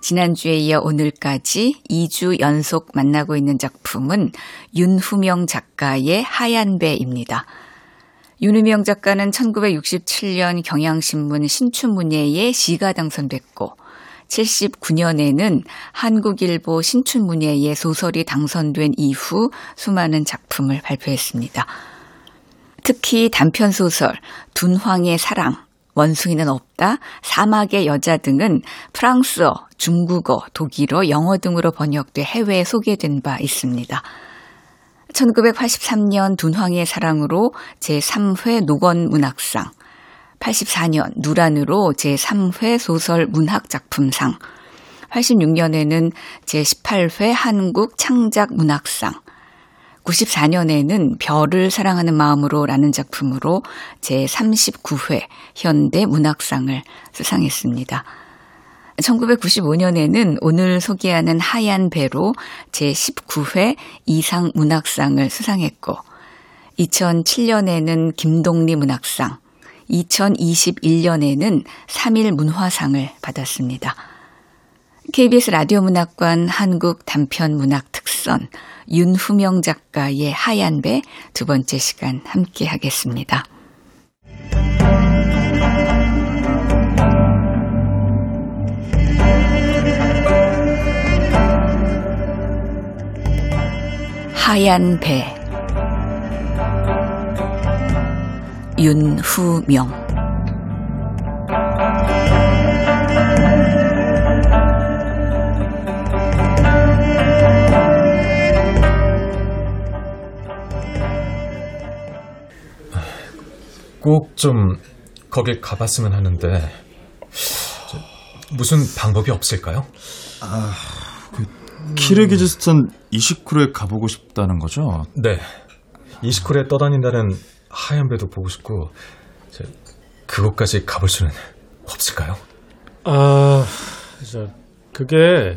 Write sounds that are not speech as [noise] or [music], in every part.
지난주에 이어 오늘까지 2주 연속 만나고 있는 작품은 윤후명 작가의 하얀 배입니다. 윤후명 작가는 1967년 경향신문 신춘문예에 시가 당선됐고 79년에는 한국일보 신춘문예에 소설이 당선된 이후 수많은 작품을 발표했습니다. 특히 단편소설 둔황의 사랑, 원숭이는 없다, 사막의 여자 등은 프랑스어, 중국어, 독일어, 영어 등으로 번역돼 해외에 소개된 바 있습니다. 1983년 둔황의 사랑으로 제3회 노건문학상, 84년 누란으로 제3회 소설 문학작품상, 86년에는 제18회 한국 창작문학상, 94년에는 별을 사랑하는 마음으로 라는 작품으로 제39회 현대 문학상을 수상했습니다. 1995년에는 오늘 소개하는 하얀 배로 제19회 이상 문학상을 수상했고 2007년에는 김동리 문학상, 2021년에는 3일 문화상을 받았습니다. KBS 라디오 문학관 한국 단편 문학 특선 윤후명 작가의 하얀 배 두 번째 시간 함께 하겠습니다. 하얀 배 윤후명 꼭 좀 거길 가봤으면 하는데 무슨 방법이 없을까요? 아, 그 키르기즈스탄 이시쿠르에 가보고 싶다는 거죠? 네. 이시쿠르에 떠다닌다는 하얀 배도 보고 싶고 그곳까지 가볼 수는 없을까요? 아, 저 그게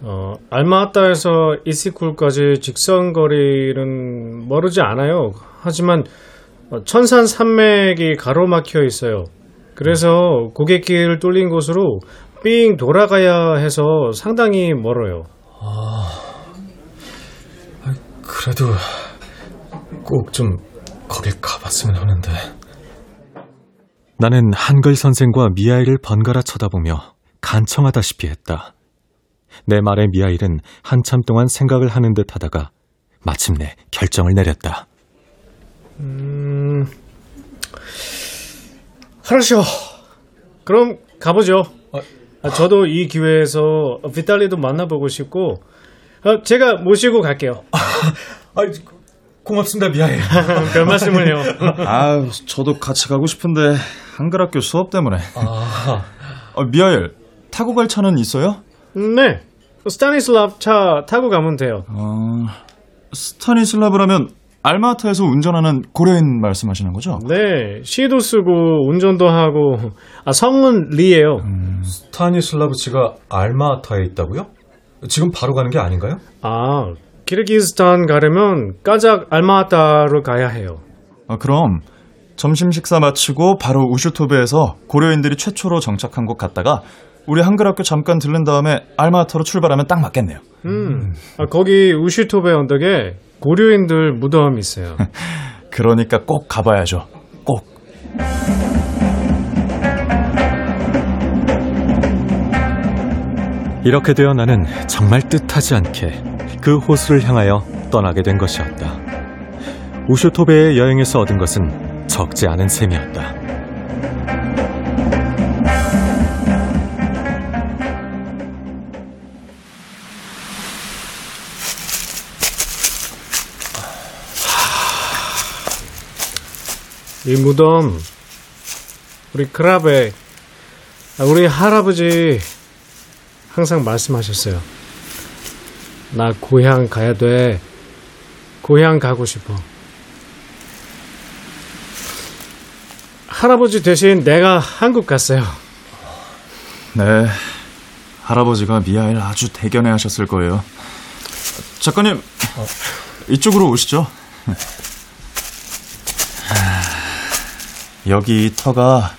어, 알마따에서 이시쿨까지 직선 거리는 멀지 않아요. 하지만 천산 산맥이 가로막혀 있어요. 그래서 고갯길 뚫린 곳으로 삥 돌아가야 해서 상당히 멀어요. 아, 그래도 꼭 좀 거길 가봤으면 하는데. 나는 한글 선생과 미하일을 번갈아 쳐다보며 간청하다시피 했다. 내 말에 미하일은 한참 동안 생각을 하는 듯 하다가 마침내 결정을 내렸다. 음, 하루시오. 그럼 가보죠. 아, 아, 저도 이 기회에서 비탈리도 만나보고 싶고, 어, 제가 모시고 갈게요. 아, 고맙습니다. 미안해요. [laughs] 별 말씀을요. 아, 저도 같이 가고 싶은데 한글 학교 수업 때문에. 아, 어, 미아엘 타고 갈 차는 있어요? 네, 스타니슬랍 차 타고 가면 돼요. 어, 스타니슬라브라면 알마타에서 운전하는 고려인 말씀하시는 거죠? 네, 시도 쓰고 운전도 하고 아, 성은 리예요. 음, 스타니슬라브치가 알마타에 있다고요? 지금 바로 가는 게 아닌가요? 아, 키르기스탄 가려면 까작 알마타로 가야 해요. 아, 그럼 점심 식사 마치고 바로 우슈토베에서 고려인들이 최초로 정착한 곳 갔다가 우리 한글 학교 잠깐 들른 다음에 알마타로 출발하면 딱 맞겠네요. 음, 아, 거기 우슈토베 언덕에 고려인들 무덤 있어요. [laughs] 그러니까 꼭 가봐야죠. 꼭. 이렇게 되어 나는 정말 뜻하지 않게 그 호수를 향하여 떠나게 된 것이었다. 우슈토베의 여행에서 얻은 것은 적지 않은 셈이었다. 이 무덤 우리 크라베 아, 우리 할아버지 항상 말씀하셨어요. 나 고향 가야 돼. 고향 가고 싶어. 할아버지 대신 내가 한국 갔어요. 네. 할아버지가 미아일 아주 대견해 하셨을 거예요. 작가님, 어. 이쪽으로 오시죠. 여기 이 터가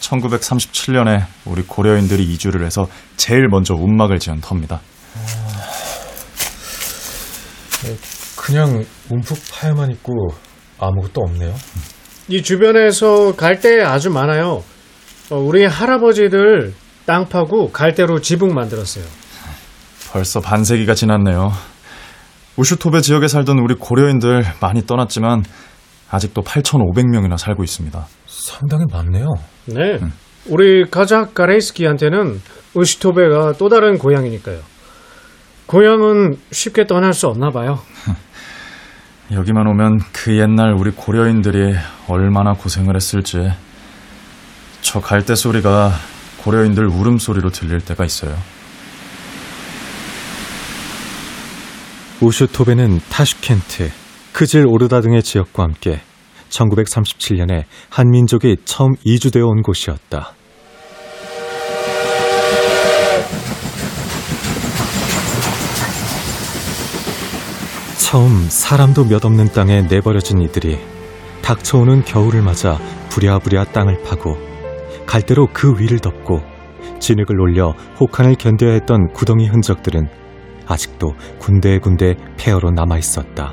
1937년에 우리 고려인들이 이주를 해서 제일 먼저 움막을 지은 터입니다. 그냥 움푹 파여만 있고 아무것도 없네요. 이 주변에서 갈대 아주 많아요. 어, 우리 할아버지들 땅 파고 갈대로 지붕 만들었어요. 벌써 반세기가 지났네요. 우슈토베 지역에 살던 우리 고려인들 많이 떠났지만 아직도 8,500명이나 살고 있습니다. 상당히 많네요. 네. 우리 가작 가레이스키한테는 우시토베가 또 다른 고향이니까요. 고향은 쉽게 떠날 수 없나 봐요. [laughs] 여기만 오면 그 옛날 우리 고려인들이 얼마나 고생을 했을지 저 갈대 소리가 고려인들 울음소리로 들릴 때가 있어요. 우슈토베는 타슈켄트, 크질 오르다 등의 지역과 함께 1937년에 한민족이 처음 이주되어 온 곳이었다. 처음 사람도 몇 없는 땅에 내버려진 이들이 닥쳐오는 겨울을 맞아 부랴부랴 땅을 파고 갈대로 그 위를 덮고 진흙을 올려 혹한을 견뎌야 했던 구덩이 흔적들은 아직도 군데군데 폐허로 남아 있었다.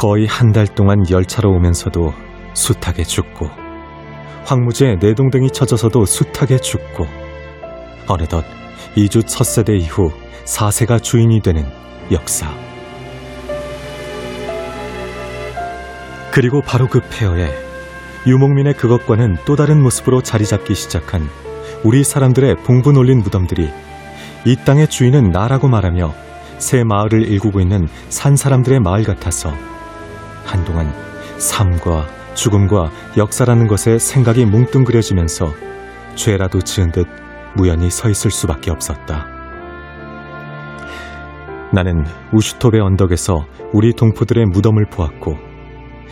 거의 한 달 동안 열차로 오면서도 숱하게 죽고 황무지에 내동댕이 쳐져서도 숱하게 죽고 어느덧 2주 첫 세대 이후 4세가 주인이 되는 역사. 그리고 바로 그 폐허에 유목민의 그것과는 또 다른 모습으로 자리 잡기 시작한 우리 사람들의 봉분 올린 무덤들이 이 땅의 주인은 나라고 말하며 새 마을을 일구고 있는 산 사람들의 마을 같아서 한동안 삶과 죽음과 역사라는 것에 생각이 뭉뚱그려지면서 죄라도 지은 듯 무연히 서 있을 수밖에 없었다. 나는 우슈톱의 언덕에서 우리 동포들의 무덤을 보았고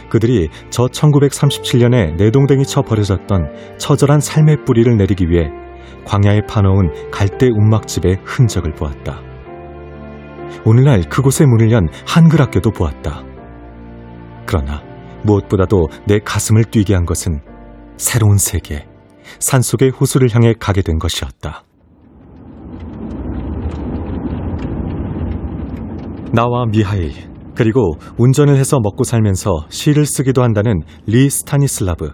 그들이 저 1937년에 내동댕이 쳐 버려졌던 처절한 삶의 뿌리를 내리기 위해 광야에 파놓은 갈대 움막집의 흔적을 보았다. 오늘날 그곳에 문을 연 한글 학교도 보았다. 그러나 무엇보다도 내 가슴을 뛰게 한 것은 새로운 세계, 산속의 호수를 향해 가게 된 것이었다. 나와 미하일, 그리고 운전을 해서 먹고 살면서 시를 쓰기도 한다는 리 스타니슬라브.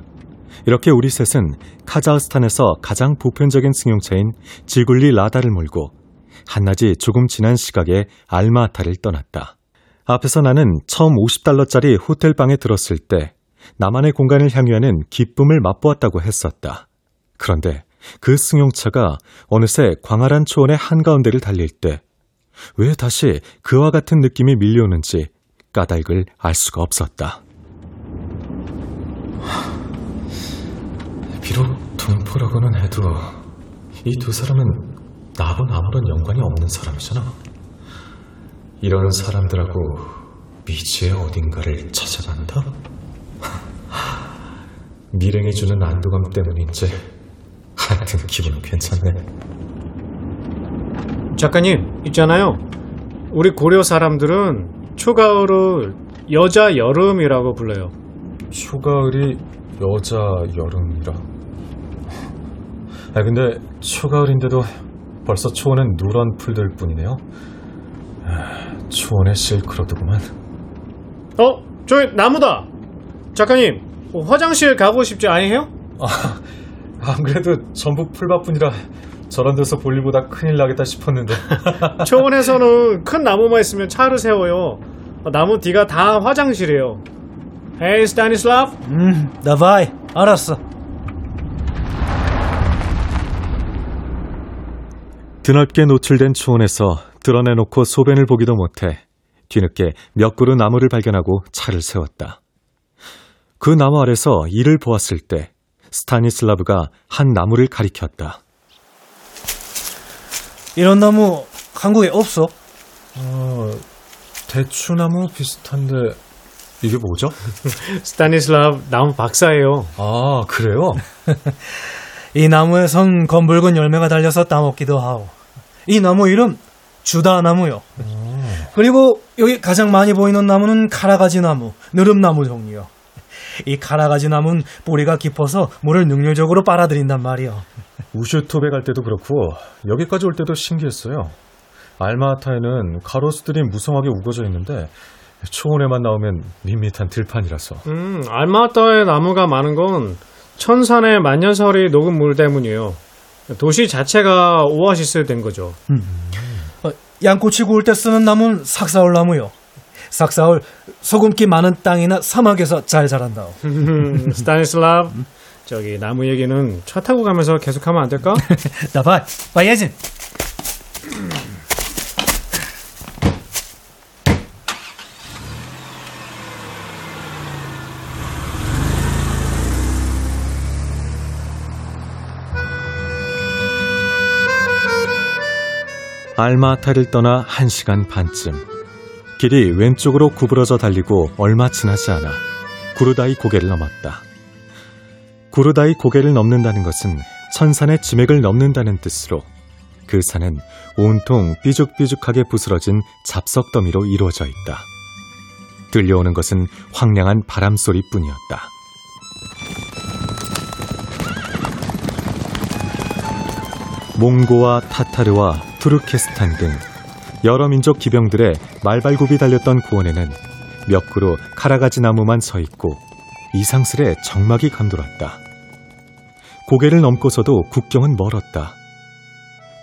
이렇게 우리 셋은 카자흐스탄에서 가장 보편적인 승용차인 지굴리 라다를 몰고 한낮이 조금 지난 시각에 알마타를 떠났다. 앞에서 나는 처음 50달러짜리 호텔방에 들었을 때 나만의 공간을 향유하는 기쁨을 맛보았다고 했었다. 그런데 그 승용차가 어느새 광활한 초원의 한가운데를 달릴 때 왜 다시 그와 같은 느낌이 밀려오는지 까닭을 알 수가 없었다. 비록 동포라고는 해도 이 두 사람은 나하고는 아무런 연관이 없는 사람이잖아. 이런 사람들하고 미지의 어딘가를 찾아간다? [laughs] 미랭이 주는 안도감 때문인지 하여튼 기분은 괜찮네. 작가님, 있잖아요. 우리 고려 사람들은 초가을을 여자 여름이라고 불러요. 초가을이 여자 여름이라. 아 근데 초가을인데도 벌써 초원엔 누런 풀들 뿐이네요. 초원의 실크로드구만. 어? 저기 나무다. 작가님 화장실 가고 싶지 않으세요? 아, 안 그래도 전부 풀밭뿐이라 저런 데서 볼일보다 큰일 나겠다 싶었는데. [laughs] 초원에서는 큰 나무만 있으면 차를 세워요. 나무 뒤가 다 화장실이에요. 에이 스타니슬라프. 음, 나바이. 알았어. 드넓게 노출된 초원에서 드러내놓고 소변을 보기도 못해 뒤늦게 몇 그루 나무를 발견하고 차를 세웠다. 그 나무 아래서 일을 보았을 때 스타니슬라브가 한 나무를 가리켰다. 이런 나무 한국에 없어? 어, 대추나무 비슷한데 이게 뭐죠? [laughs] 스타니슬라브 나무 박사예요. 아, 그래요? [laughs] 이 나무에선 검붉은 열매가 달려서 따먹기도 하고. 이 나무 이름 주다 나무요. 그리고 여기 가장 많이 보이는 나무는 카라가지 나무, 느릅나무 종류요. 이 카라가지 나무는 뿌리가 깊어서 물을 능률적으로 빨아들인단 말이요. 우슈톱에 갈 때도 그렇고 여기까지 올 때도 신기했어요. 알마하타에는 가로수들이 무성하게 우거져 있는데 초원에만 나오면 밋밋한 들판이라서 음, 알마타에 나무가 많은 건 천산의 만년설이 녹은 물 때문이에요. 도시 자체가 오아시스 된 거죠. 어, 양꼬치 구울 때 쓰는 나무는 삭사올 나무요. 삭사올 소금기 많은 땅이나 사막에서 잘 자란다. [laughs] 스타니슬라브 저기 나무 얘기는 차 타고 가면서 계속하면 안 될까? [laughs] 나봐, 봐야지. 알마타를 떠나 1시간 반쯤. 길이 왼쪽으로 구부러져 달리고 얼마 지나지 않아 구르다이 고개를 넘었다. 구르다이 고개를 넘는다는 것은 천산의 지맥을 넘는다는 뜻으로 그 산은 온통 삐죽삐죽하게 부스러진 잡석 더미로 이루어져 있다. 들려오는 것은 황량한 바람 소리뿐이었다. 몽고와 타타르와 투르케스탄 등 여러 민족 기병들의 말발굽이 달렸던 고원에는 몇 그루 카라가지 나무만 서 있고 이상스레 정막이 감돌았다. 고개를 넘고서도 국경은 멀었다.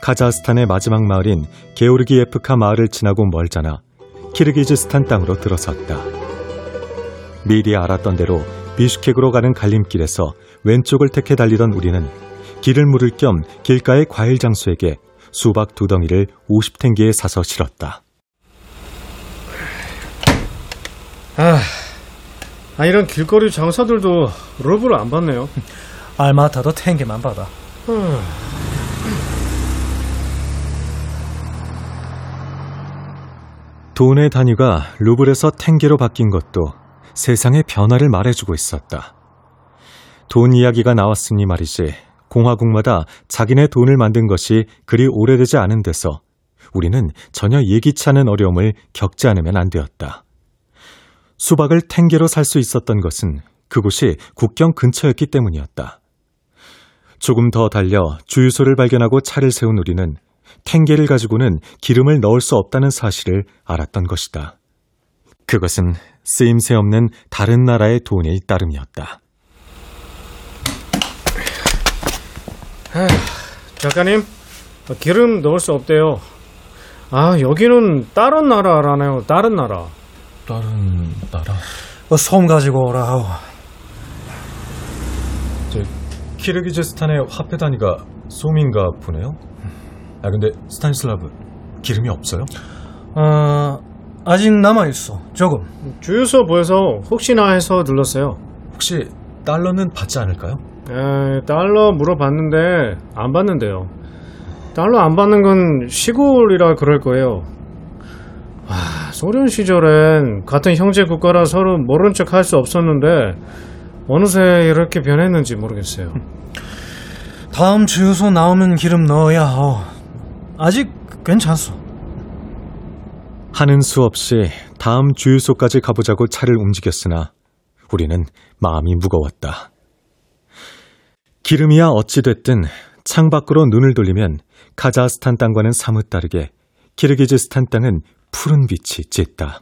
카자흐스탄의 마지막 마을인 게오르기예프카 마을을 지나고 멀잖아 키르기즈스탄 땅으로 들어섰다. 미리 알았던 대로 비슈케크로 가는 갈림길에서 왼쪽을 택해 달리던 우리는 길을 물을 겸 길가의 과일 장수에게 수박 두 덩이를 50탱기에 사서 실었다. 아, 이런 길거리 장사들도 루브를 안 받네요. [laughs] 알마타도 탱게만 받아. 돈의 단위가 루블에서 탱게로 바뀐 것도 세상의 변화를 말해주고 있었다. 돈 이야기가 나왔으니 말이지 공화국마다 자기네 돈을 만든 것이 그리 오래되지 않은 데서 우리는 전혀 예기치 않은 어려움을 겪지 않으면 안 되었다. 수박을 탱게로 살 수 있었던 것은 그곳이 국경 근처였기 때문이었다. 조금 더 달려 주유소를 발견하고 차를 세운 우리는 탱게를 가지고는 기름을 넣을 수 없다는 사실을 알았던 것이다. 그것은 쓰임새 없는 다른 나라의 돈일 따름이었다. 작가님, 어, 기름 넣을 수 없대요. 아, 여기는 다른 나라라네요. 다른 나라. 다른 나라 어, 솜 가지고 오라. 저 키르기즈스탄의 화폐 단위가 솜인가 보네요. 아 근데 스타니슬라브 기름이 없어요? 어, 아직 남아 있어. 조금. 주유소 보여서 혹시나 해서 눌렀어요. 혹시 달러는 받지 않을까요? 에, 달러 물어봤는데 안 받는데요. 달러 안 받는 건 시골이라 그럴 거예요. 아, 소련 시절엔 같은 형제 국가라 서로 모른 척 할 수 없었는데 어느새 이렇게 변했는지 모르겠어요. 다음 주유소 나오면 기름 넣어야 하오. 아직 괜찮소. 하는 수 없이 다음 주유소까지 가보자고 차를 움직였으나 우리는 마음이 무거웠다. 기름이야 어찌됐든 창밖으로 눈을 돌리면 카자흐스탄 땅과는 사뭇 다르게 키르기즈스탄 땅은 푸른 빛이 짙다.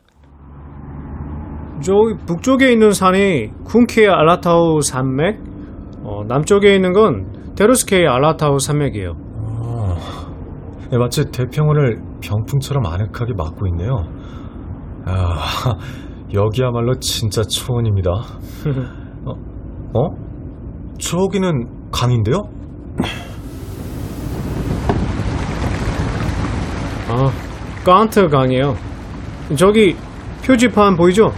저기 북쪽에 있는 산이 쿵키 알라타우 산맥, 어, 남쪽에 있는 건 테르스케이 알라타우 산맥이에요. 네, 마치 대평원을 병풍처럼 아늑하게 막고 있네요. 아, [laughs] 여기야말로 진짜 초원입니다. [laughs] 어? 어? 저기는 강인데요? 아, 깐트 강이에요. 저기 표지판 보이죠?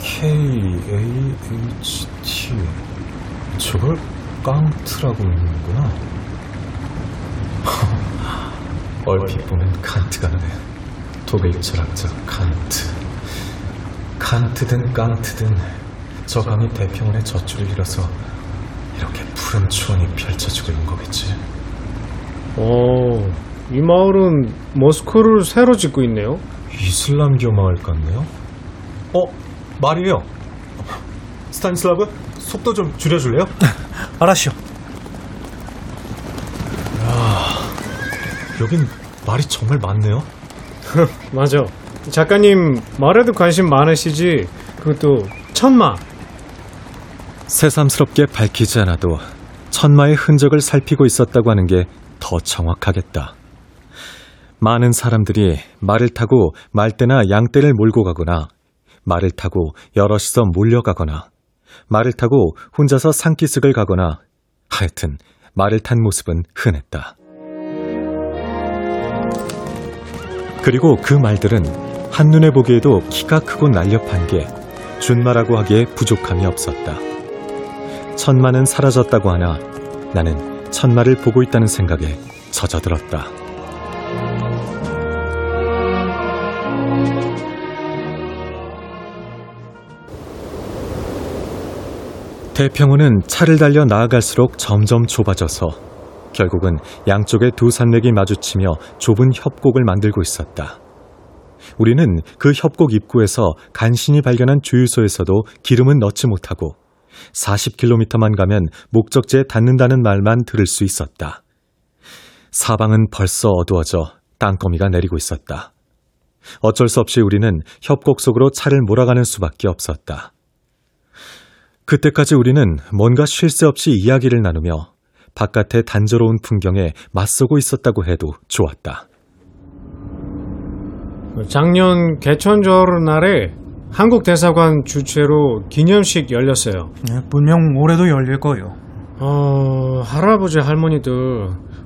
K-A-H-T 저걸 깡트라고 읽는구나 [laughs] 얼핏 보면 칸트가 나네 독일 철학자 칸트 칸트든 깡트든 저 강이 대평원의 젖줄을 잃어서 이렇게 푸른 초원이 펼쳐지고 있는 거겠지. 어, 이 마을은 모스크를 새로 짓고 있네요. 이슬람교 마을 같네요. 어, 말이에요. 스타니슬라브, 속도 좀 줄여줄래요? [laughs] 알았쇼. 여긴 말이 정말 많네요. [laughs] 맞아. 작가님 말에도 관심 많으시지. 그것도 천마. 새삼스럽게 밝히지 않아도 천마의 흔적을 살피고 있었다고 하는 게 더 정확하겠다. 많은 사람들이 말을 타고 말대나 양떼를 몰고 가거나 말을 타고 여럿이서 몰려가거나 말을 타고 혼자서 산기슭을 가거나 하여튼 말을 탄 모습은 흔했다. 그리고 그 말들은 한눈에 보기에도 키가 크고 날렵한 게 준마라고 하기에 부족함이 없었다. 천마는 사라졌다고 하나 나는 천마를 보고 있다는 생각에 젖어들었다. 대평원은 차를 달려 나아갈수록 점점 좁아져서 결국은 양쪽의 두 산맥이 마주치며 좁은 협곡을 만들고 있었다. 우리는 그 협곡 입구에서 간신히 발견한 주유소에서도 기름은 넣지 못하고 40km만 가면 목적지에 닿는다는 말만 들을 수 있었다. 사방은 벌써 어두워져 땅거미가 내리고 있었다. 어쩔 수 없이 우리는 협곡 속으로 차를 몰아가는 수밖에 없었다. 그때까지 우리는 뭔가 쉴 새 없이 이야기를 나누며 바깥의 단조로운 풍경에 맞서고 있었다고 해도 좋았다. 작년 개천절 날에 한국 대사관 주최로 기념식 열렸어요. 네, 분명 올해도 열릴 거요. 어, 할아버지 할머니들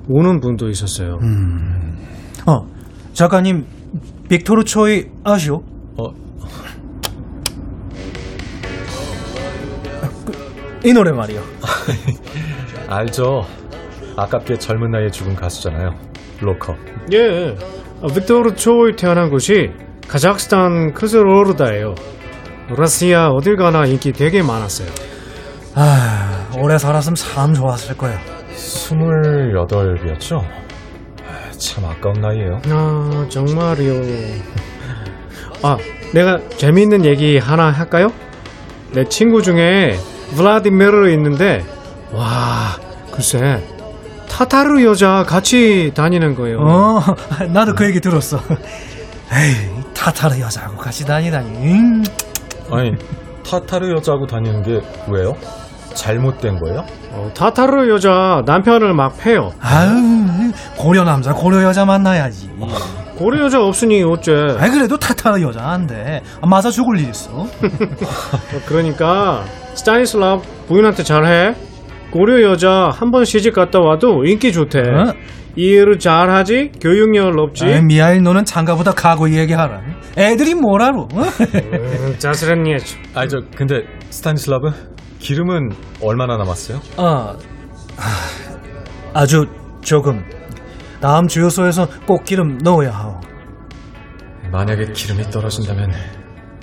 오는 분도 있었어요. 어, 작가님 빅토르 초이 아시오? 어. 그, 이 노래 말이요. [laughs] 알죠. 아깝게 젊은 나이에 죽은 가수잖아요. 로커. 예. 어, 빅토르 초이 태어난 곳이 카자흐스탄 크스로르다예요. 러시아 어딜 가나 인기 되게 많았어요. 아, 오래 살았으면 참 좋았을 거야. 28이었죠? 참 아까운 나이에요. 아, 정말요. 아, 내가 재미있는 얘기 하나 할까요? 내 친구 중에 블라디미르 있는데, 와, 글쎄, 타타르 여자 같이 다니는 거예요. 어, [laughs] 나도 그 얘기 들었어. 에이, 타타르 여자하고 같이 다니다니. 음. 아니, 타타르 여자하고 다니는 게 왜요? 잘못된 거예요? 어, 타타르 여자 남편을 막 패요. 아유, 고려 남자, 고려 여자 만나야지. 고려 여자 없으니 어째. 아이, 그래도 타타르 여자 안 돼. 맞아 죽을 일 있어. 어, [laughs] 그러니까 스타니슬랍 부인한테 잘해. 고려 여자 한 번 시집 갔다 와도 인기 좋대. 어? 이해를 잘하지? 교육열 없지? 아이, 미하일 너는 장가부터 가고 얘기하라. 애들이 뭘 알아? 음, 자스란 예. 아니, 저, 근데, 스타니슬라브? 기름은 얼마나 남았어요? 아, 아, 아주 조금. 다음 주유소에서 꼭 기름 넣어야 하오. 만약에 기름이 떨어진다면,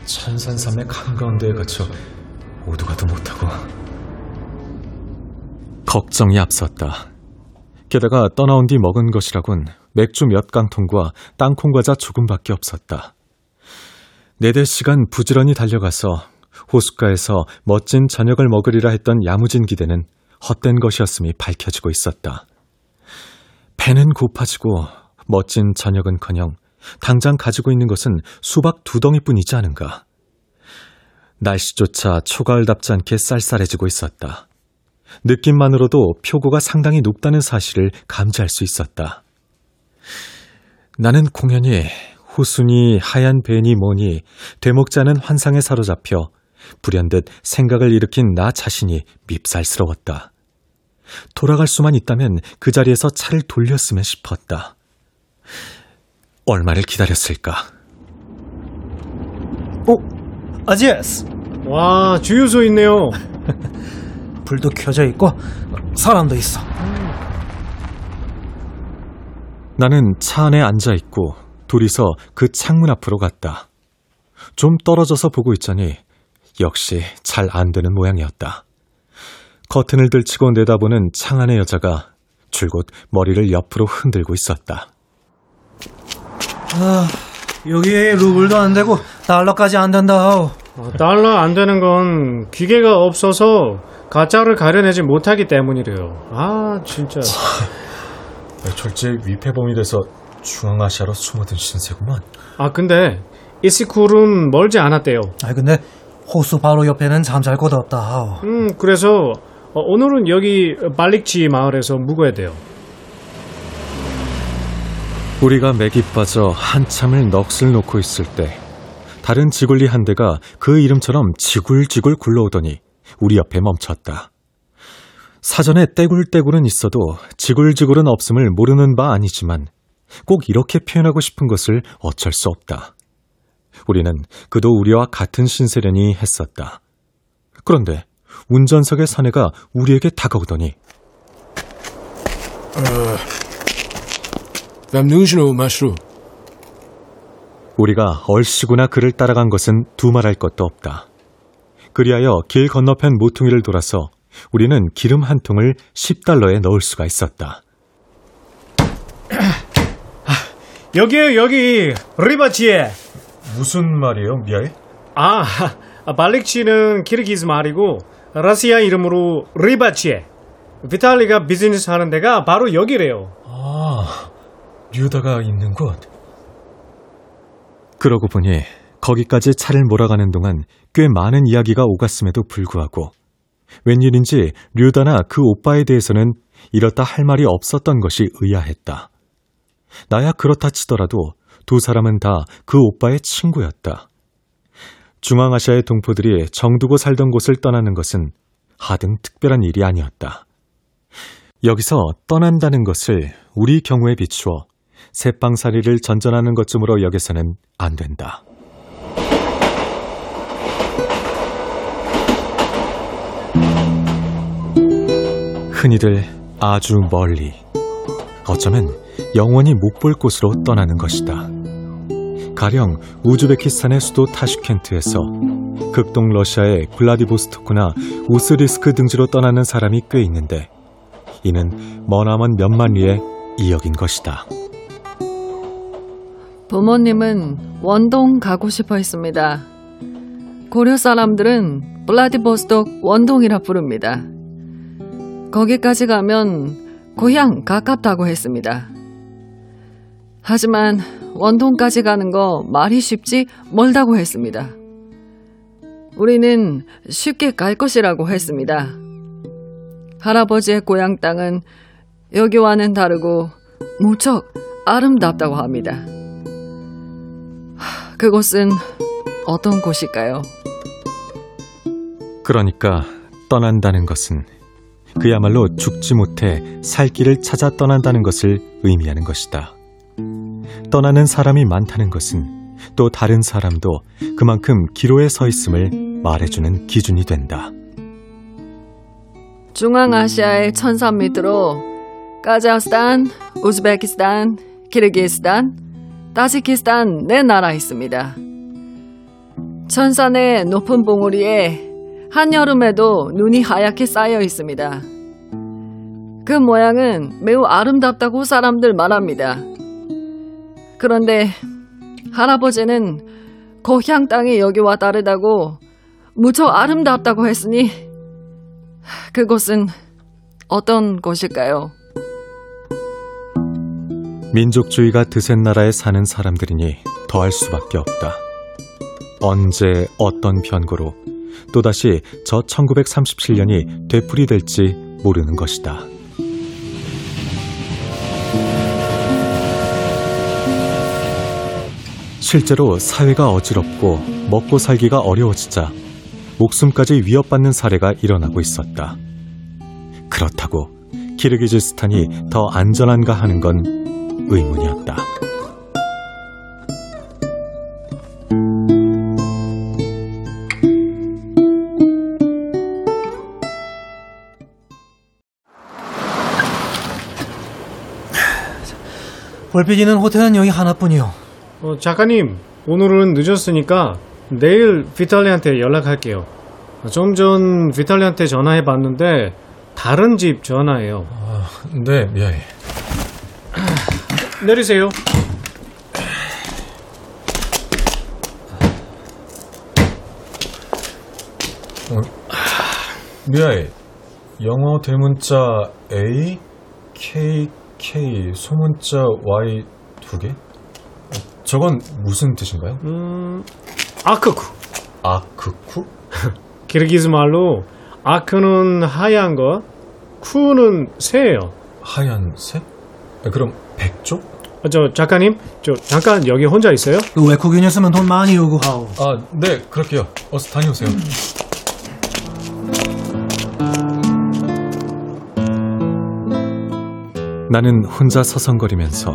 천산산맥 한가운데에 갇혀 오도가도 못하고. 걱정이 앞섰다. 게다가 떠나온 뒤 먹은 것이라곤 맥주 몇 깡통과 땅콩 과자 조금밖에 없었다. 네댓 시간 부지런히 달려가서 호숫가에서 멋진 저녁을 먹으리라 했던 야무진 기대는 헛된 것이었음이 밝혀지고 있었다. 배는 고파지고 멋진 저녁은커녕 당장 가지고 있는 것은 수박 두 덩이뿐이지 않은가. 날씨조차 초가을답지 않게 쌀쌀해지고 있었다. 느낌만으로도 표고가 상당히 높다는 사실을 감지할 수 있었다. 나는 공연히 호순이 하얀 배니 뭐니 않은 환상에 사로잡혀 불현듯 생각을 일으킨 나 자신이 밉살스러웠다. 돌아갈 수만 있다면 그 자리에서 차를 돌렸으면 싶었다. 얼마를 기다렸을까? 어, 아지에스. 와, 주유소 있네요. [laughs] 불도 켜져 있고 사람도 있어. 나는 차 안에 앉아 있고 둘이서 그 창문 앞으로 갔다. 좀 떨어져서 보고 있자니 역시 잘 안 되는 모양이었다. 커튼을 들치고 내다보는 창 안의 여자가 줄곧 머리를 옆으로 흔들고 있었다. 아, 여기에 루블도 안 되고 달러까지 안 된다. 어, 달러 안 되는 건 기계가 없어서 가짜를 가려내지 못하기 때문이래요. 아, 진짜. 철제 위패범이 돼서 중앙아시아로 숨어든 신세구만. 아, 근데 이시쿨은 멀지 않았대요. 아 근데 호수 바로 옆에는 잠잘 곳 없다 하오. 음, 그래서 어, 오늘은 여기 발릭지 마을에서 묵어야 돼요. 우리가 맥이 빠져 한참을 넋을 놓고 있을 때 다른 지굴리 한 대가 그 이름처럼 지굴지굴 굴러오더니 우리 옆에 멈췄다. 사전에 떼굴떼굴은 있어도 지굴지굴은 없음을 모르는 바 아니지만 꼭 이렇게 표현하고 싶은 것을 어쩔 수 없다. 우리는 그도 우리와 같은 신세련이 했었다. 그런데 운전석의 사내가 우리에게 다가오더니 nu, Mashru? 우리가 얼씨구나 그를 따라간 것은 두말할 것도 없다. 그리하여 길 건너편 모퉁이를 돌아서 우리는 기름 한 통을 10달러에 넣을 수가 있었다. 여기에요, 여기. 리바치에. 무슨 말이에요, 미아이? 아, 발릭치는 키르기즈 말이고 러시아 이름으로 리바치에. 비탈리가 비즈니스 하는 데가 바로 여기래요. 아, 류다가 있는 곳. 그러고 보니 거기까지 차를 몰아가는 동안 꽤 많은 이야기가 오갔음에도 불구하고 웬일인지 류다나 그 오빠에 대해서는 이렇다 할 말이 없었던 것이 의아했다. 나야 그렇다 치더라도 두 사람은 다 그 오빠의 친구였다. 중앙아시아의 동포들이 정두고 살던 곳을 떠나는 것은 하등 특별한 일이 아니었다. 여기서 떠난다는 것을 우리 경우에 비추어 새빵살이를 전전하는 것쯤으로 여겨서는 안 된다. 흔히들 아주 멀리, 어쩌면 영원히 못 볼 곳으로 떠나는 것이다. 가령 우즈베키스탄의 수도 타슈켄트에서 극동 러시아의 블라디보스토크나 우스리스크 등지로 떠나는 사람이 꽤 있는데 이는 머나먼 몇만 리의 이역인 것이다. 부모님은 원동 가고 싶어 했습니다. 고려 사람들은 블라디보스톡 원동이라 부릅니다. 거기까지 가면 고향 가깝다고 했습니다. 하지만 원동까지 가는 거 말이 쉽지 멀다고 했습니다. 우리는 쉽게 갈 것이라고 했습니다. 할아버지의 고향 땅은 여기와는 다르고 무척 아름답다고 합니다. 하, 그곳은 어떤 곳일까요? 그러니까 떠난다는 것은 그야말로 죽지 못해 살 길을 찾아 떠난다는 것을 의미하는 것이다. 떠나는 사람이 많다는 것은 또 다른 사람도 그만큼 기로에 서 있음을 말해주는 기준이 된다. 중앙아시아의 천산 밑으로 카자흐스탄, 우즈베키스탄, 키르기스탄, 타지키스탄 네 나라 있습니다. 천산의 높은 봉우리에 한여름에도 눈이 하얗게 쌓여 있습니다. 그 모양은 매우 아름답다고 사람들 말합니다. 그런데 할아버지는 고향 땅이 여기와 다르다고 무척 아름답다고 했으니 그곳은 어떤 곳일까요? 민족주의가 드센 나라에 사는 사람들이니 더할 수밖에 없다. 언제 어떤 변고로 또다시 저 1937년이 되풀이될지 모르는 것이다. 실제로 사회가 어지럽고 먹고 살기가 어려워지자 목숨까지 위협받는 사례가 일어나고 있었다. 그렇다고 키르기즈스탄이 더 안전한가 하는 건 의문이었다. 볼빛이는 호텔은 여기 하나뿐이요. 어, 작가님, 오늘은 늦었으니까 내일 비탈리한테 연락할게요. 좀 전 비탈리한테 전화해봤는데 다른 집 전화예요. 네, 미아이. 내리세요. 미아이. 영어 대문자 A, K, K, 소문자 Y 두 개? 어, 저건 무슨 뜻인가요? 음, 아크쿠. 아크쿠? [laughs] 기르기즈 말로 아크는 하얀 거, 쿠는 새예요. 하얀색? 아, 그럼 백조? 어, 저 작가님, 저 잠깐 여기 혼자 있어요? 그 외국인이었으면 돈 많이 요구하오. 아, 네, 그럴게요. 어서 다녀오세요. 나는 혼자 서성거리면서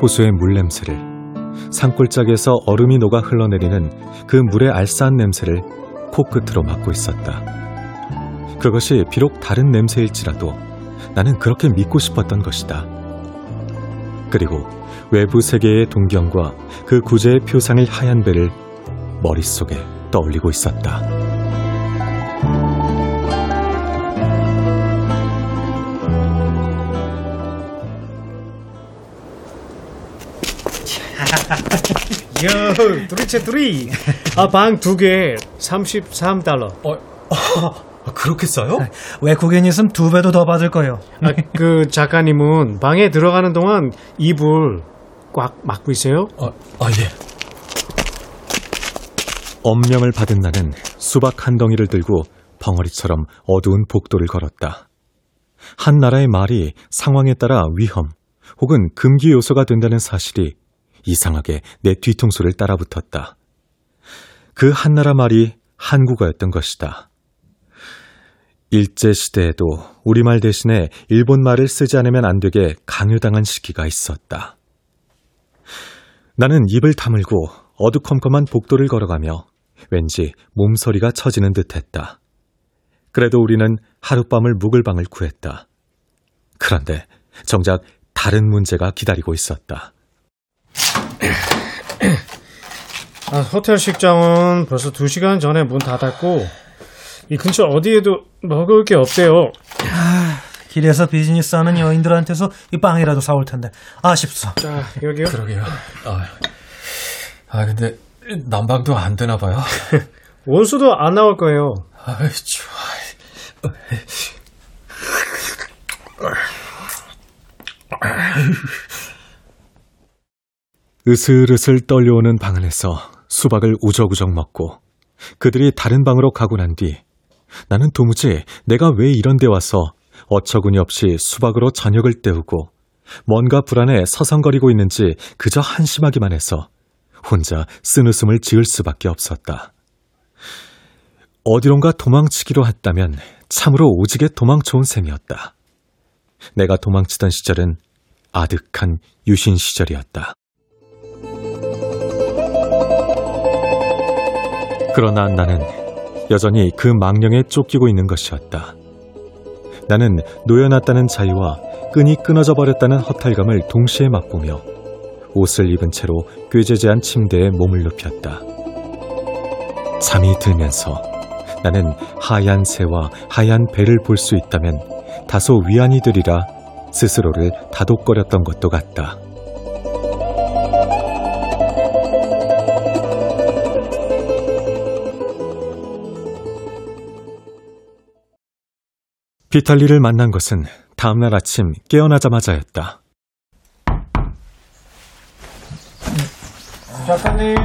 호수의 물 냄새를 산골짜기에서 얼음이 녹아 흘러내리는 그 물의 알싸한 냄새를 코끝으로 맡고 있었다. 그것이 비록 다른 냄새일지라도 나는 그렇게 믿고 싶었던 것이다. 그리고 외부 세계의 동경과 그 구제의 표상일 하얀 배를 머릿속에 떠올리고 있었다. 요, 둘이체 둘이. 아, 방 두 개, 33달러. 어, 아, 그렇게 싸요? 외국인이었으면 두 배도 더 받을 거요. 아, 그 작가님은 방에 들어가는 동안 이불 꽉 막고 있어요? 아, 아, 예. 엄명을 받은 나는 수박 한 덩이를 들고 벙어리처럼 어두운 복도를 걸었다. 한 나라의 말이 상황에 따라 위험 혹은 금기 요소가 된다는 사실이 이상하게 내 뒤통수를 따라붙었다. 그 한 나라 말이 한국어였던 것이다. 일제시대에도 우리말 대신에 일본말을 쓰지 않으면 안 되게 강요당한 시기가 있었다. 나는 입을 다물고 어두컴컴한 복도를 걸어가며 왠지 몸서리가 처지는 듯 했다. 그래도 우리는 하룻밤을 묵을 방을 구했다. 그런데 정작 다른 문제가 기다리고 있었다. 아, 호텔 식당은 벌써 2시간 전에 문 닫았고, 이 근처 어디에도 먹을 게 없대요. 길에서 비즈니스 하는 여인들한테서 이 빵이라도 사올 텐데 아쉽소. 자, 여기요. 그러게요. 아, 아 근데 난방도 안 되나 봐요. [laughs] 원수도 안 나올 거예요. 아이, 좋아. [laughs] 으슬으슬 떨려오는 방 안에서 수박을 우적우적 먹고 그들이 다른 방으로 가고 난 뒤 나는 도무지 내가 왜 이런 데 와서 어처구니 없이 수박으로 저녁을 때우고 뭔가 불안에 서성거리고 있는지 그저 한심하기만 해서 혼자 쓴웃음을 지을 수밖에 없었다. 어디론가 도망치기로 했다면 참으로 오지게 도망쳐온 셈이었다. 내가 도망치던 시절은 아득한 유신 시절이었다. 그러나 나는 여전히 그 망령에 쫓기고 있는 것이었다. 나는 놓여놨다는 자유와 끈이 끊어져 버렸다는 허탈감을 동시에 맛보며 옷을 입은 채로 꾀죄죄한 침대에 몸을 눕혔다. 잠이 들면서 나는 하얀 새와 하얀 배를 볼 수 있다면 다소 위안이 되리라 스스로를 다독거렸던 것도 같다. 비탈리를 만난 것은 다음날 아침 깨어나자마자였다. 작가님.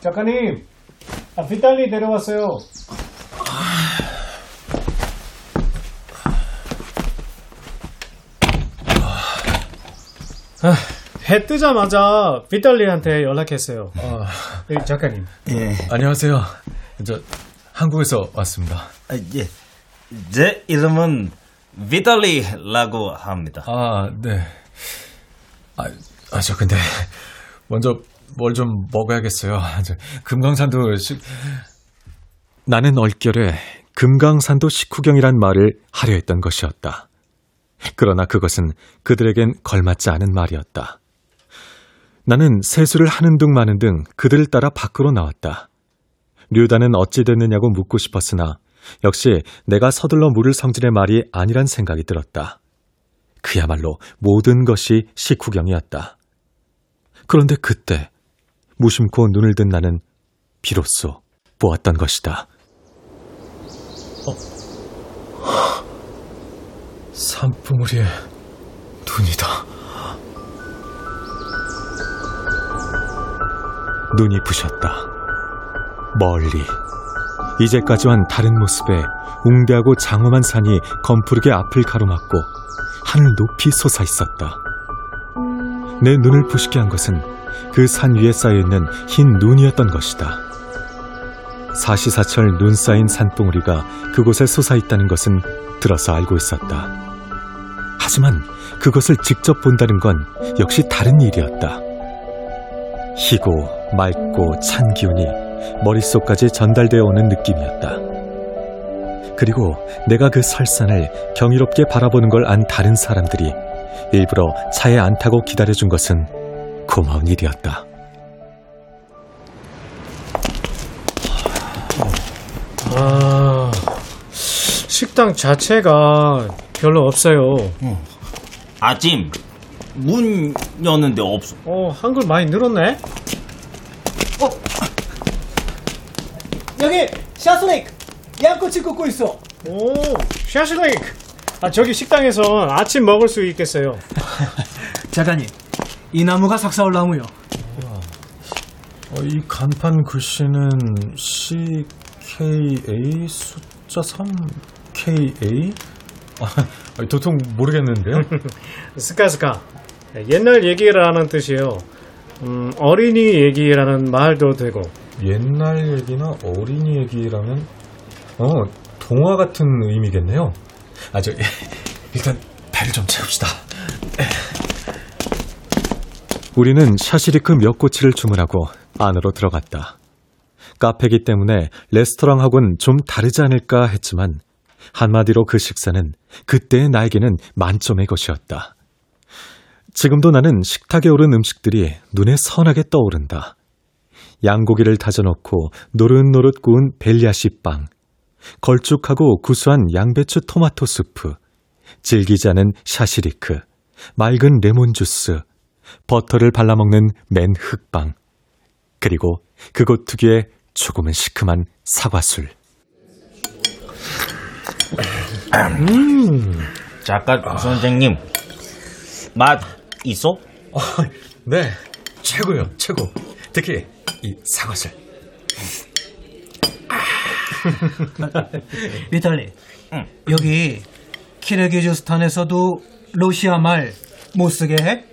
작가님. 아, 비탈리 내려왔어요. 아, 해 뜨자마자 비탈리한테 연락했어요. 아, 예, 작가님. 예, 안녕하세요. 저 한국에서 왔습니다. 아, 예. 제 이름은 비탈리라고 합니다. 아, 네. 아, 아, 저 근데 먼저 뭘 좀 먹어야겠어요. 저 금강산도 식... 나는 얼결에 금강산도 식후경이란 말을 하려 했던 것이었다. 그러나 그것은 그들에겐 걸맞지 않은 말이었다. 나는 세수를 하는 둥 마는 등 그들을 따라 밖으로 나왔다. 류다는 어찌 됐느냐고 묻고 싶었으나 역시 내가 서둘러 물을 성질의 말이 아니란 생각이 들었다. 그야말로 모든 것이 식후경이었다. 그런데 그때 무심코 눈을 든 나는 비로소 보았던 것이다. 산봉우리의 눈이다. 눈이 부셨다. 멀리 이제까지와는 다른 모습에 웅대하고 장엄한 산이 검푸르게 앞을 가로막고 하늘 높이 솟아 있었다. 내 눈을 부시게 한 것은 그 산 위에 쌓여있는 흰 눈이었던 것이다. 사시사철 눈 쌓인 산봉우리가 그곳에 솟아 있다는 것은 들어서 알고 있었다. 하지만 그것을 직접 본다는 건 역시 다른 일이었다. 희고 맑고 찬 기운이 머릿속까지 전달되어 오는 느낌이었다. 그리고 내가 그 설산을 경이롭게 바라보는 걸 안 다른 사람들이 일부러 차에 안 타고 기다려준 것은 고마운 일이었다. 아, 식당 자체가 별로 없어요. 아침 문 여는데 없어. 어, 한글 많이 늘었네? 여기 샤스레이크 양꼬치 굽고 있어. 오, 샤슬레이크. 아, 저기 식당에서 아침 먹을 수 있겠어요. [laughs] 작가님, 이 나무가 석사올 나무요. 어, 이 간판 글씨는 CKA 숫자 3KA? 아, 도통 모르겠는데요. [laughs] 스카스카. 옛날 얘기라는 뜻이에요. 음, 어린이 얘기라는 말도 되고. 옛날 얘기나 어린이 얘기라면 어 동화 같은 의미겠네요. 아 저 [laughs] 일단 배를 좀 채웁시다. 우리는 샤시리크 몇 꼬치를 주문하고 안으로 들어갔다. 카페기 때문에 레스토랑하고는 좀 다르지 않을까 했지만 한마디로 그 식사는 그때의 나에게는 만점의 것이었다. 지금도 나는 식탁에 오른 음식들이 눈에 선하게 떠오른다. 양고기를 다져놓고 노릇노릇 구운 벨리아시 빵, 걸쭉하고 구수한 양배추 토마토 수프, 질기지 않은 샤시리크, 맑은 레몬 주스, 버터를 발라먹는 맨 흑빵, 그리고 그곳 특유의 조금은 시큼한 사과술. 작가 선생님 맛 있어? 네 최고요 최고. 특히 이 사과술. 비탈리, [laughs] 여기 키르기즈스탄에서도 러시아 말 못 쓰게 해?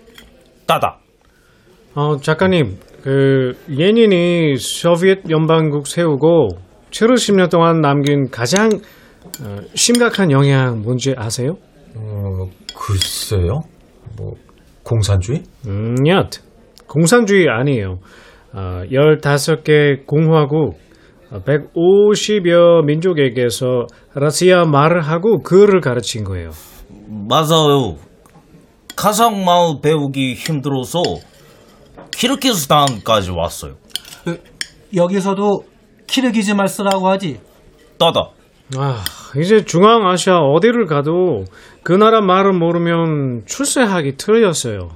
따다. 어, 작가님, 그, 예닌이 소비에트 연방국 세우고 70년 동안 남긴 가장 어, 심각한 영향 뭔지 아세요? 어 글쎄요. 뭐 공산주의? 음, 얏. 공산주의 아니에요. 어, 15개 공화국, 어, 150여 민족에게서 러시아 말을 하고 글을 가르친 거예요. 맞아요. 가상마을 배우기 힘들어서 키르기스탄까지 왔어요. 여기서도 키르기즈 말 쓰라고 하지. 따다. 아, 이제 중앙아시아 어디를 가도 그 나라 말을 모르면 출세하기 틀렸어요.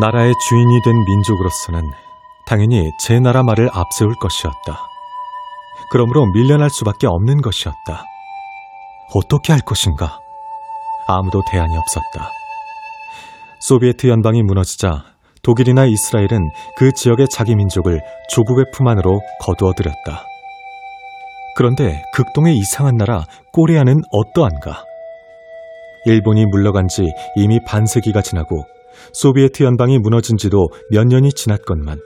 나라의 주인이 된 민족으로서는 당연히 제 나라 말을 앞세울 것이었다. 그러므로 밀려날 수밖에 없는 것이었다. 어떻게 할 것인가? 아무도 대안이 없었다. 소비에트 연방이 무너지자 독일이나 이스라엘은 그 지역의 자기 민족을 조국의 품 안으로 거두어들였다. 그런데 극동의 이상한 나라 꼬리아는 어떠한가? 일본이 물러간 지 이미 반세기가 지나고 소비에트 연방이 무너진 지도 몇 년이 지났건만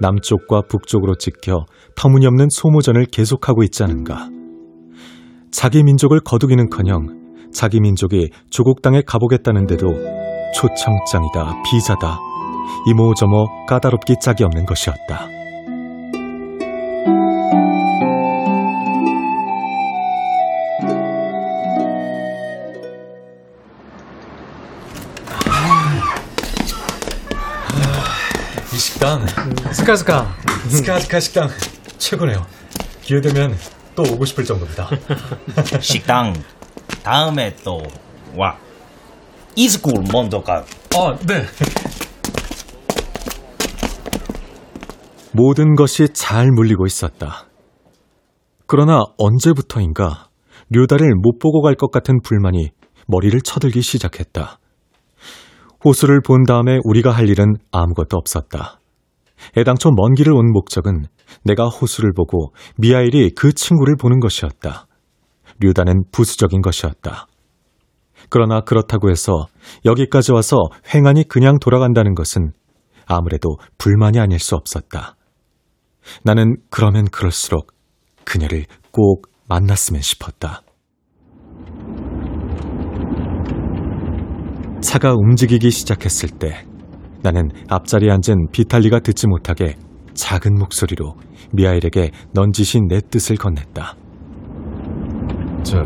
남쪽과 북쪽으로 찍혀 터무니없는 소모전을 계속하고 있지 않은가. 자기 민족을 거두기는커녕 자기 민족이 조국 땅에 가보겠다는데도 초청장이다 비자다 이모저모 까다롭기 짝이 없는 것이었다. 식당. 스카스카. 스카스카 식당 최고네요. 기회 되면 또 오고 싶을 정도입니다. [laughs] 식당 다음에 또 와. 이스쿨 먼저 가요. 아, 네. 모든 것이 잘 물리고 있었다. 그러나 언제부터인가 류다를 못 보고 갈 것 같은 불만이 머리를 쳐들기 시작했다. 호수를 본 다음에 우리가 할 일은 아무것도 없었다. 애당초 먼 길을 온 목적은 내가 호수를 보고 미하일이 그 친구를 보는 것이었다. 류다는 부수적인 것이었다. 그러나 그렇다고 해서 여기까지 와서 횡한이 그냥 돌아간다는 것은 아무래도 불만이 아닐 수 없었다. 나는 그러면 그럴수록 그녀를 꼭 만났으면 싶었다. 차가 움직이기 시작했을 때 나는 앞자리에 앉은 비탈리가 듣지 못하게 작은 목소리로 미하일에게 넌지신 내 뜻을 건넸다. 저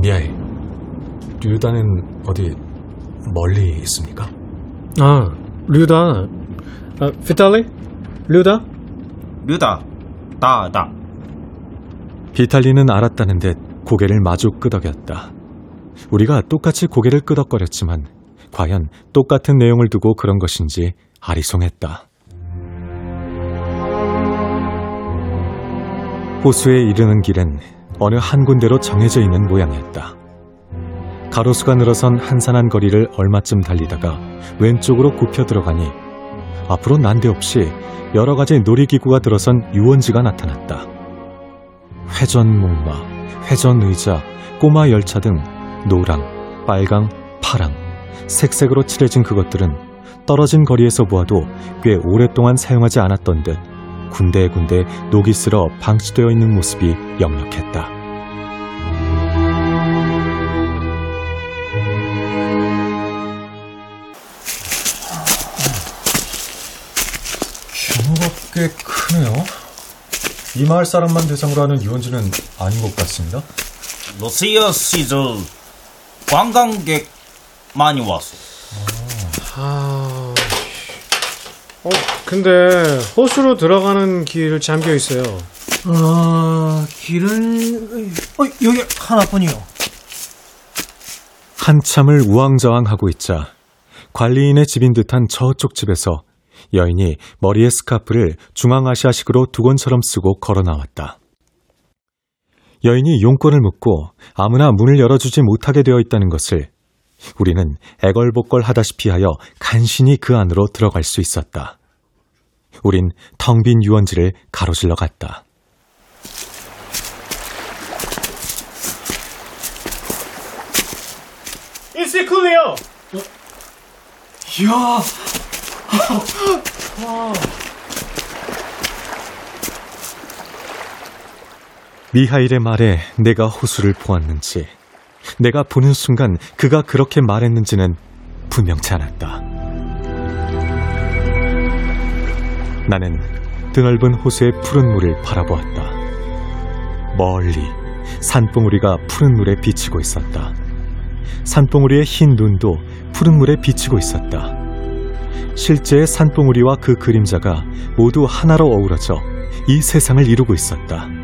미아이 류다는 어디 멀리 있습니까? 아, 류다. 아, 피탈리? 류다? 류다. 다다. 비탈리는 알았다는 듯 고개를 마주 끄덕였다. 우리가 똑같이 고개를 끄덕거렸지만 과연 똑같은 내용을 두고 그런 것인지 아리송했다. 호수에 이르는 길은 어느 한 군데로 정해져 있는 모양이었다. 가로수가 늘어선 한산한 거리를 얼마쯤 달리다가 왼쪽으로 굽혀 들어가니 앞으로 난데없이 여러 가지 놀이기구가 들어선 유원지가 나타났다. 회전 목마, 회전 의자, 꼬마 열차 등 노랑, 빨강, 파랑, 색색으로 칠해진 그것들은 떨어진 거리에서 보아도 꽤 오랫동안 사용하지 않았던 듯 군데군데 녹이 쓸어 방치되어 있는 모습이 역력했다. 규모가 꽤 크네요. 이 마을 사람만 대상으로 하는 유원지는 아닌 것 같습니다. 러시아 시절 관광객 많이 왔어. 아. 어, 근데 호수로 들어가는 길 잠겨 있어요. 어, 길은 어, 여기 하나뿐이요. 한참을 우왕좌왕하고 있자 관리인의 집인 듯한 저쪽 집에서 여인이 머리에 스카프를 중앙아시아식으로 두건처럼 쓰고 걸어 나왔다. 여인이 용건을 묻고 아무나 문을 열어주지 못하게 되어 있다는 것을 우리는 애걸복걸 하다시피 하여 간신히 그 안으로 들어갈 수 있었다. 우린 텅 빈 유원지를 가로질러 갔다. 일시 클리어! 이야, 미하일의 말에 내가 호수를 보았는지, 내가 보는 순간 그가 그렇게 말했는지는 분명치 않았다. 나는 드넓은 호수의 푸른 물을 바라보았다. 멀리 산봉우리가 푸른 물에 비치고 있었다. 산봉우리의 흰 눈도 푸른 물에 비치고 있었다. 실제의 산봉우리와 그 그림자가 모두 하나로 어우러져 이 세상을 이루고 있었다.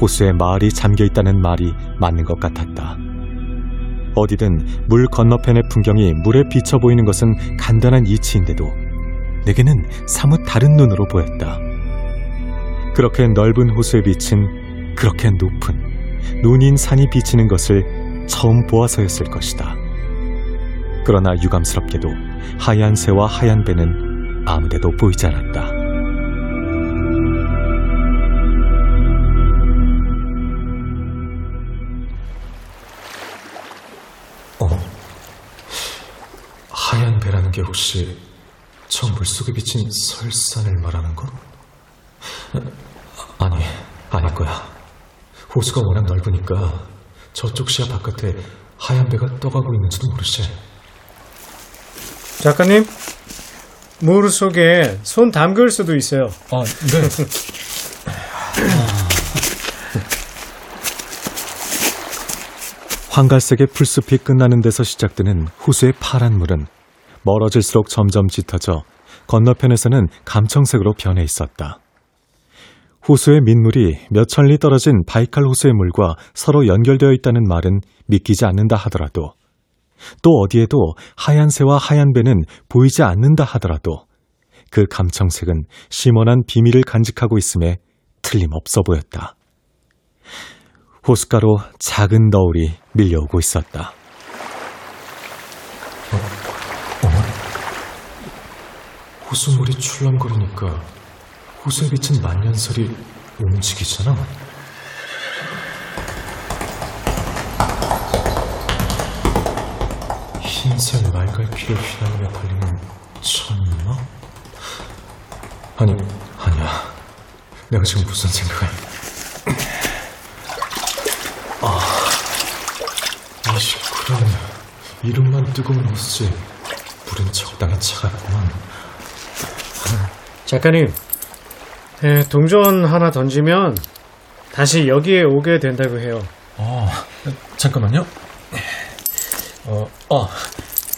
호수에 마을이 잠겨 있다는 말이 맞는 것 같았다. 어디든 물 건너편의 풍경이 물에 비쳐 보이는 것은 간단한 이치인데도 내게는 사뭇 다른 눈으로 보였다. 그렇게 넓은 호수에 비친 그렇게 높은 눈인 산이 비치는 것을 처음 보아서였을 것이다. 그러나 유감스럽게도 하얀 새와 하얀 배는 아무데도 보이지 않았다. 배라는 게 혹시 저 물속에 비친 설산을 말하는 건? 아니, 아닐 거야. 호수가 워낙 넓으니까 저쪽 시야 바깥에 하얀 배가 떠가고 있는지도 모르지. 작가님, 물 속에 손 담글 수도 있어요. 아, 네. [laughs] 황갈색의 풀숲이 끝나는 데서 시작되는 호수의 파란 물은 멀어질수록 점점 짙어져 건너편에서는 감청색으로 변해 있었다. 호수의 민물이 몇 천 리 떨어진 바이칼 호수의 물과 서로 연결되어 있다는 말은 믿기지 않는다 하더라도 또 어디에도 하얀 새와 하얀 배는 보이지 않는다 하더라도 그 감청색은 심원한 비밀을 간직하고 있음에 틀림없어 보였다. 호숫가로 작은 너울이 밀려오고 있었다. 호수물이 출렁거리니까 호수에 비친 만년설이 움직이잖아. 흰색 말갈피를 휘날리며 달리는 천마? 아니, 아니야. 내가 지금 무슨 생각을... 아, 이 시끄러운 이름만 뜨거운 호수지. 물은 적당히 차갑구만. 작가님, 예, 동전 하나 던지면 다시 여기에 오게 된다고 해요. 어, 잠깐만요. 어, 어,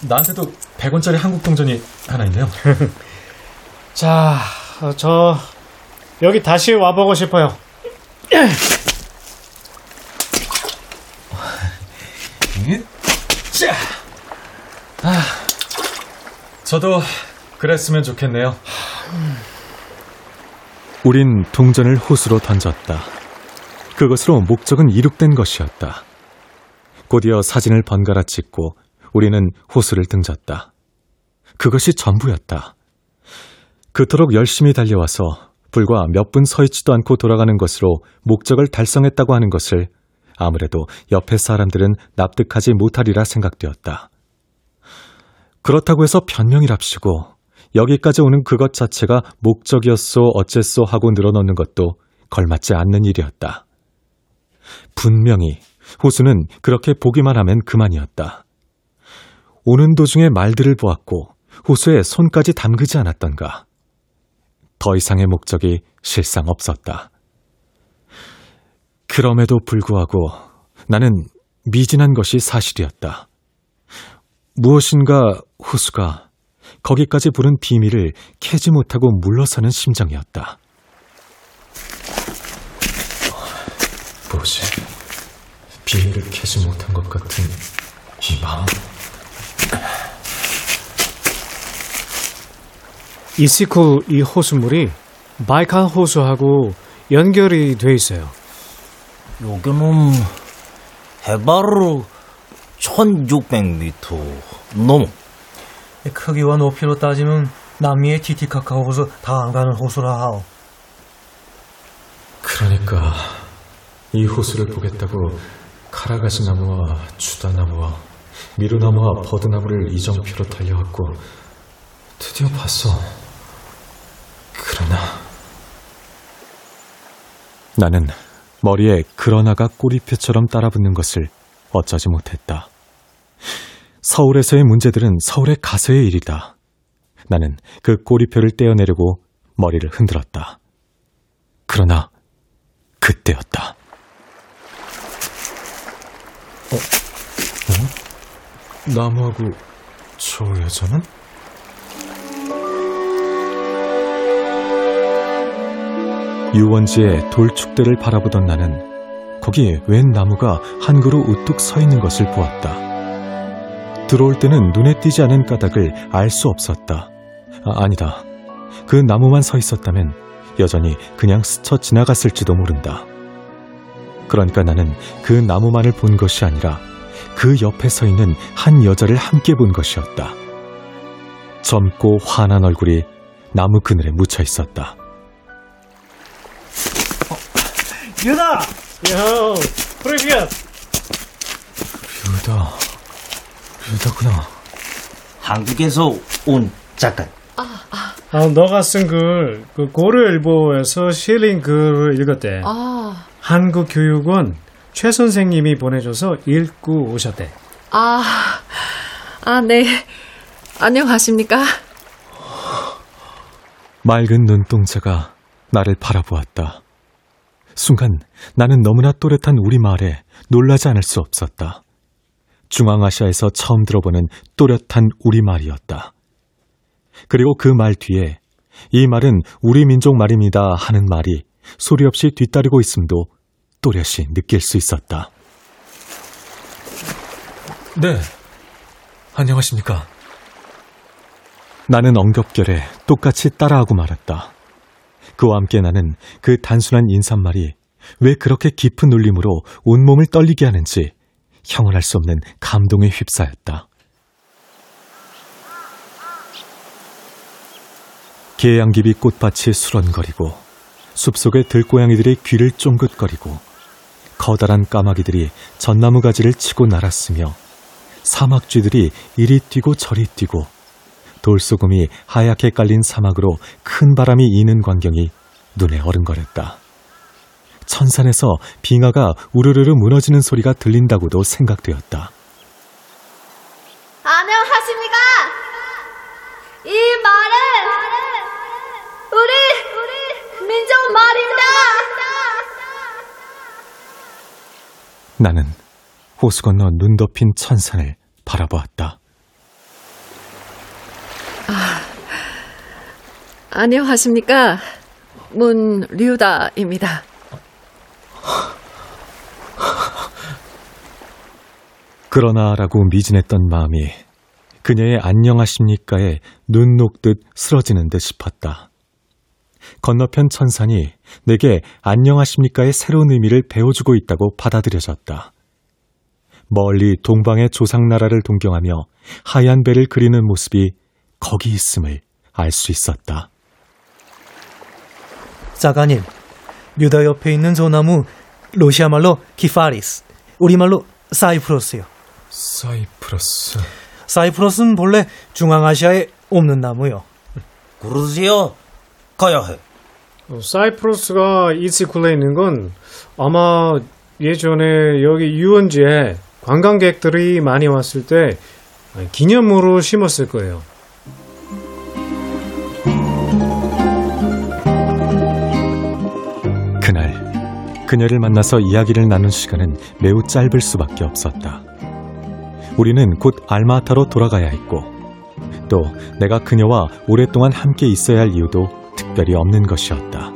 나한테도 100원짜리 한국 동전이 하나 있네요. [laughs] 자, 어, 저 여기 다시 와보고 싶어요. 자, 아, 저도 그랬으면 좋겠네요. 우린 동전을 호수로 던졌다. 그것으로 목적은 이룩된 것이었다. 곧이어 사진을 번갈아 찍고 우리는 호수를 등졌다. 그것이 전부였다. 그토록 열심히 달려와서 불과 몇 분 서 있지도 않고 돌아가는 것으로 목적을 달성했다고 하는 것을 아무래도 옆에 사람들은 납득하지 못하리라 생각되었다. 그렇다고 해서 변명이랍시고 여기까지 오는 그것 자체가 목적이었소 어째소 하고 늘어놓는 것도 걸맞지 않는 일이었다. 분명히 호수는 그렇게 보기만 하면 그만이었다. 오는 도중에 말들을 보았고 호수에 손까지 담그지 않았던가. 더 이상의 목적이 실상 없었다. 그럼에도 불구하고 나는 미진한 것이 사실이었다. 무엇인가 호수가 거기까지 부른 비밀을 캐지 못하고 물러서는 심정이었다. 뭐지? 비밀을 캐지 못한 것 같은 이 마음. 이시쿠 이 호수물이 바이칼 호수하고 연결이 돼 있어요. 여기는 해발 1600m 넘어. 크기와 높이로 따지면 남미의 티티카카 호수 다 안 가는 호수라 하오. 그러니까 이 호수를 보겠다고 카라가시 나무와 주다나무와 미루나무와 버드나무를 이정표로 달려왔고 드디어 봤어. 그러나 나는 머리에 그러나가 꼬리표처럼 따라붙는 것을 어쩌지 못했다. 서울에서의 문제들은 서울에 가서의 일이다. 나는 그 꼬리표를 떼어내려고 머리를 흔들었다. 그러나 그때였다. 나무하고 저 여자는? 유원지의 돌축대를 바라보던 나는 거기 웬 나무가 한 그루 우뚝 서 있는 것을 보았다. 들어올 때는 눈에 띄지 않은 까닭을 알 수 없었다. 아, 아니다. 그 나무만 서 있었다면 여전히 그냥 스쳐 지나갔을지도 모른다. 그러니까 나는 그 나무만을 본 것이 아니라 그 옆에 서 있는 한 여자를 함께 본 것이었다. 젊고 환한 얼굴이 나무 그늘에 묻혀 있었다. 유나! 요, 프리비엇! 류다. 류다구나. 한국에서 온 작가. 아, 너가 쓴 글, 그 고려일보에서 실린 글을 읽었대. 아, 한국 교육원 최 선생님이 보내줘서 읽고 오셨대. 아, 아, 네. 안녕하십니까? 맑은 눈동자가 나를 바라보았다. 순간 나는 너무나 또렷한 우리 말에 놀라지 않을 수 없었다. 중앙아시아에서 처음 들어보는 또렷한 우리말이었다. 그리고 그 말 뒤에 이 말은 우리 민족 말입니다 하는 말이 소리 없이 뒤따르고 있음도 또렷이 느낄 수 있었다. 네. 안녕하십니까. 나는 엉겹결에 똑같이 따라하고 말았다. 그와 함께 나는 그 단순한 인사말이 왜 그렇게 깊은 울림으로 온몸을 떨리게 하는지 형언할 수 없는 감동에 휩싸였다. 계양귀비 꽃밭이 수런거리고 숲속의 들고양이들이 귀를 쫑긋거리고 커다란 까마귀들이 전나무 가지를 치고 날았으며 사막쥐들이 이리 뛰고 저리 뛰고 돌소금이 하얗게 깔린 사막으로 큰 바람이 이는 광경이 눈에 어른거렸다. 천산에서 빙하가 우르르르 무너지는 소리가 들린다고도 생각되었다. 안녕하십니까? 이 말은 우리 민족 말입니다. 나는 호수 건너 눈 덮인 천산을 바라보았다. 안녕하십니까? 문 류다입니다. 그러나라고 미진했던 마음이 그녀의 안녕하십니까에 눈 녹듯 쓰러지는 듯 싶었다. 건너편 천산이 내게 안녕하십니까의 새로운 의미를 배워주고 있다고 받아들여졌다. 멀리 동방의 조상나라를 동경하며 하얀 배를 그리는 모습이 거기 있음을 알 수 있었다. 작가님, 유다 옆에 있는 소나무 러시아 말로 키파리스, 우리말로 사이프러스요. 사이프러스. 사이프러스는 본래 중앙아시아에 없는 나무요. 그러세요? 가야 해. 어, 사이프러스가 이치쿨에 있는 건 아마 예전에 여기 유원지에 관광객들이 많이 왔을 때 기념으로 심었을 거예요. 그녀를 만나서 이야기를 나눈 시간은 매우 짧을 수밖에 없었다. 우리는 곧 알마타로 돌아가야 했고 또 내가 그녀와 오랫동안 함께 있어야 할 이유도 특별히 없는 것이었다.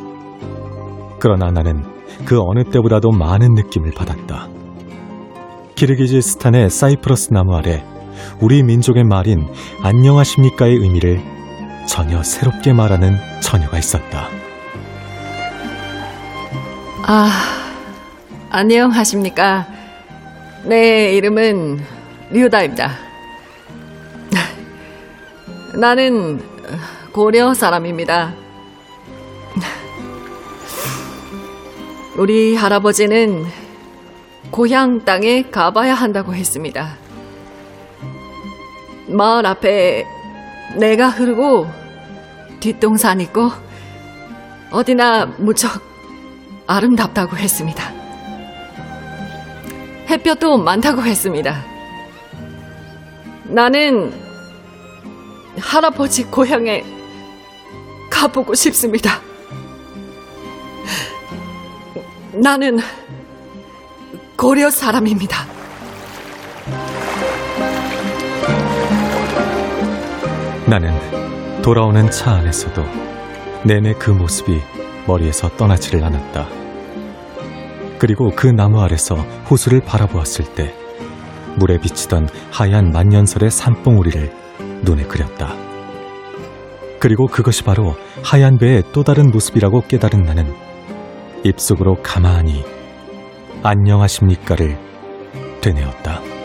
그러나 나는 그 어느 때보다도 많은 느낌을 받았다. 키르기즈스탄의 사이프러스 나무 아래 우리 민족의 말인 안녕하십니까의 의미를 전혀 새롭게 말하는 처녀가 있었다. 아, 안녕하십니까? 내 이름은 류다입니다. [laughs] 나는 고려 사람입니다. [laughs] 우리 할아버지는 고향 땅에 가봐야 한다고 했습니다. 마을 앞에 내가 흐르고 뒷동산 있고 어디나 무척 아름답다고 했습니다. 햇볕도 많다고 했습니다. 나는 할아버지 고향에 가보고 싶습니다. 나는 고려 사람입니다. 나는 돌아오는 차 안에서도 내내 그 모습이 머리에서 떠나지를 않았다. 그리고 그 나무 아래서 호수를 바라보았을 때 물에 비치던 하얀 만년설의 산봉우리를 눈에 그렸다. 그리고 그것이 바로 하얀 배의 또 다른 모습이라고 깨달은 나는 입속으로 가만히 안녕하십니까를 되뇌었다.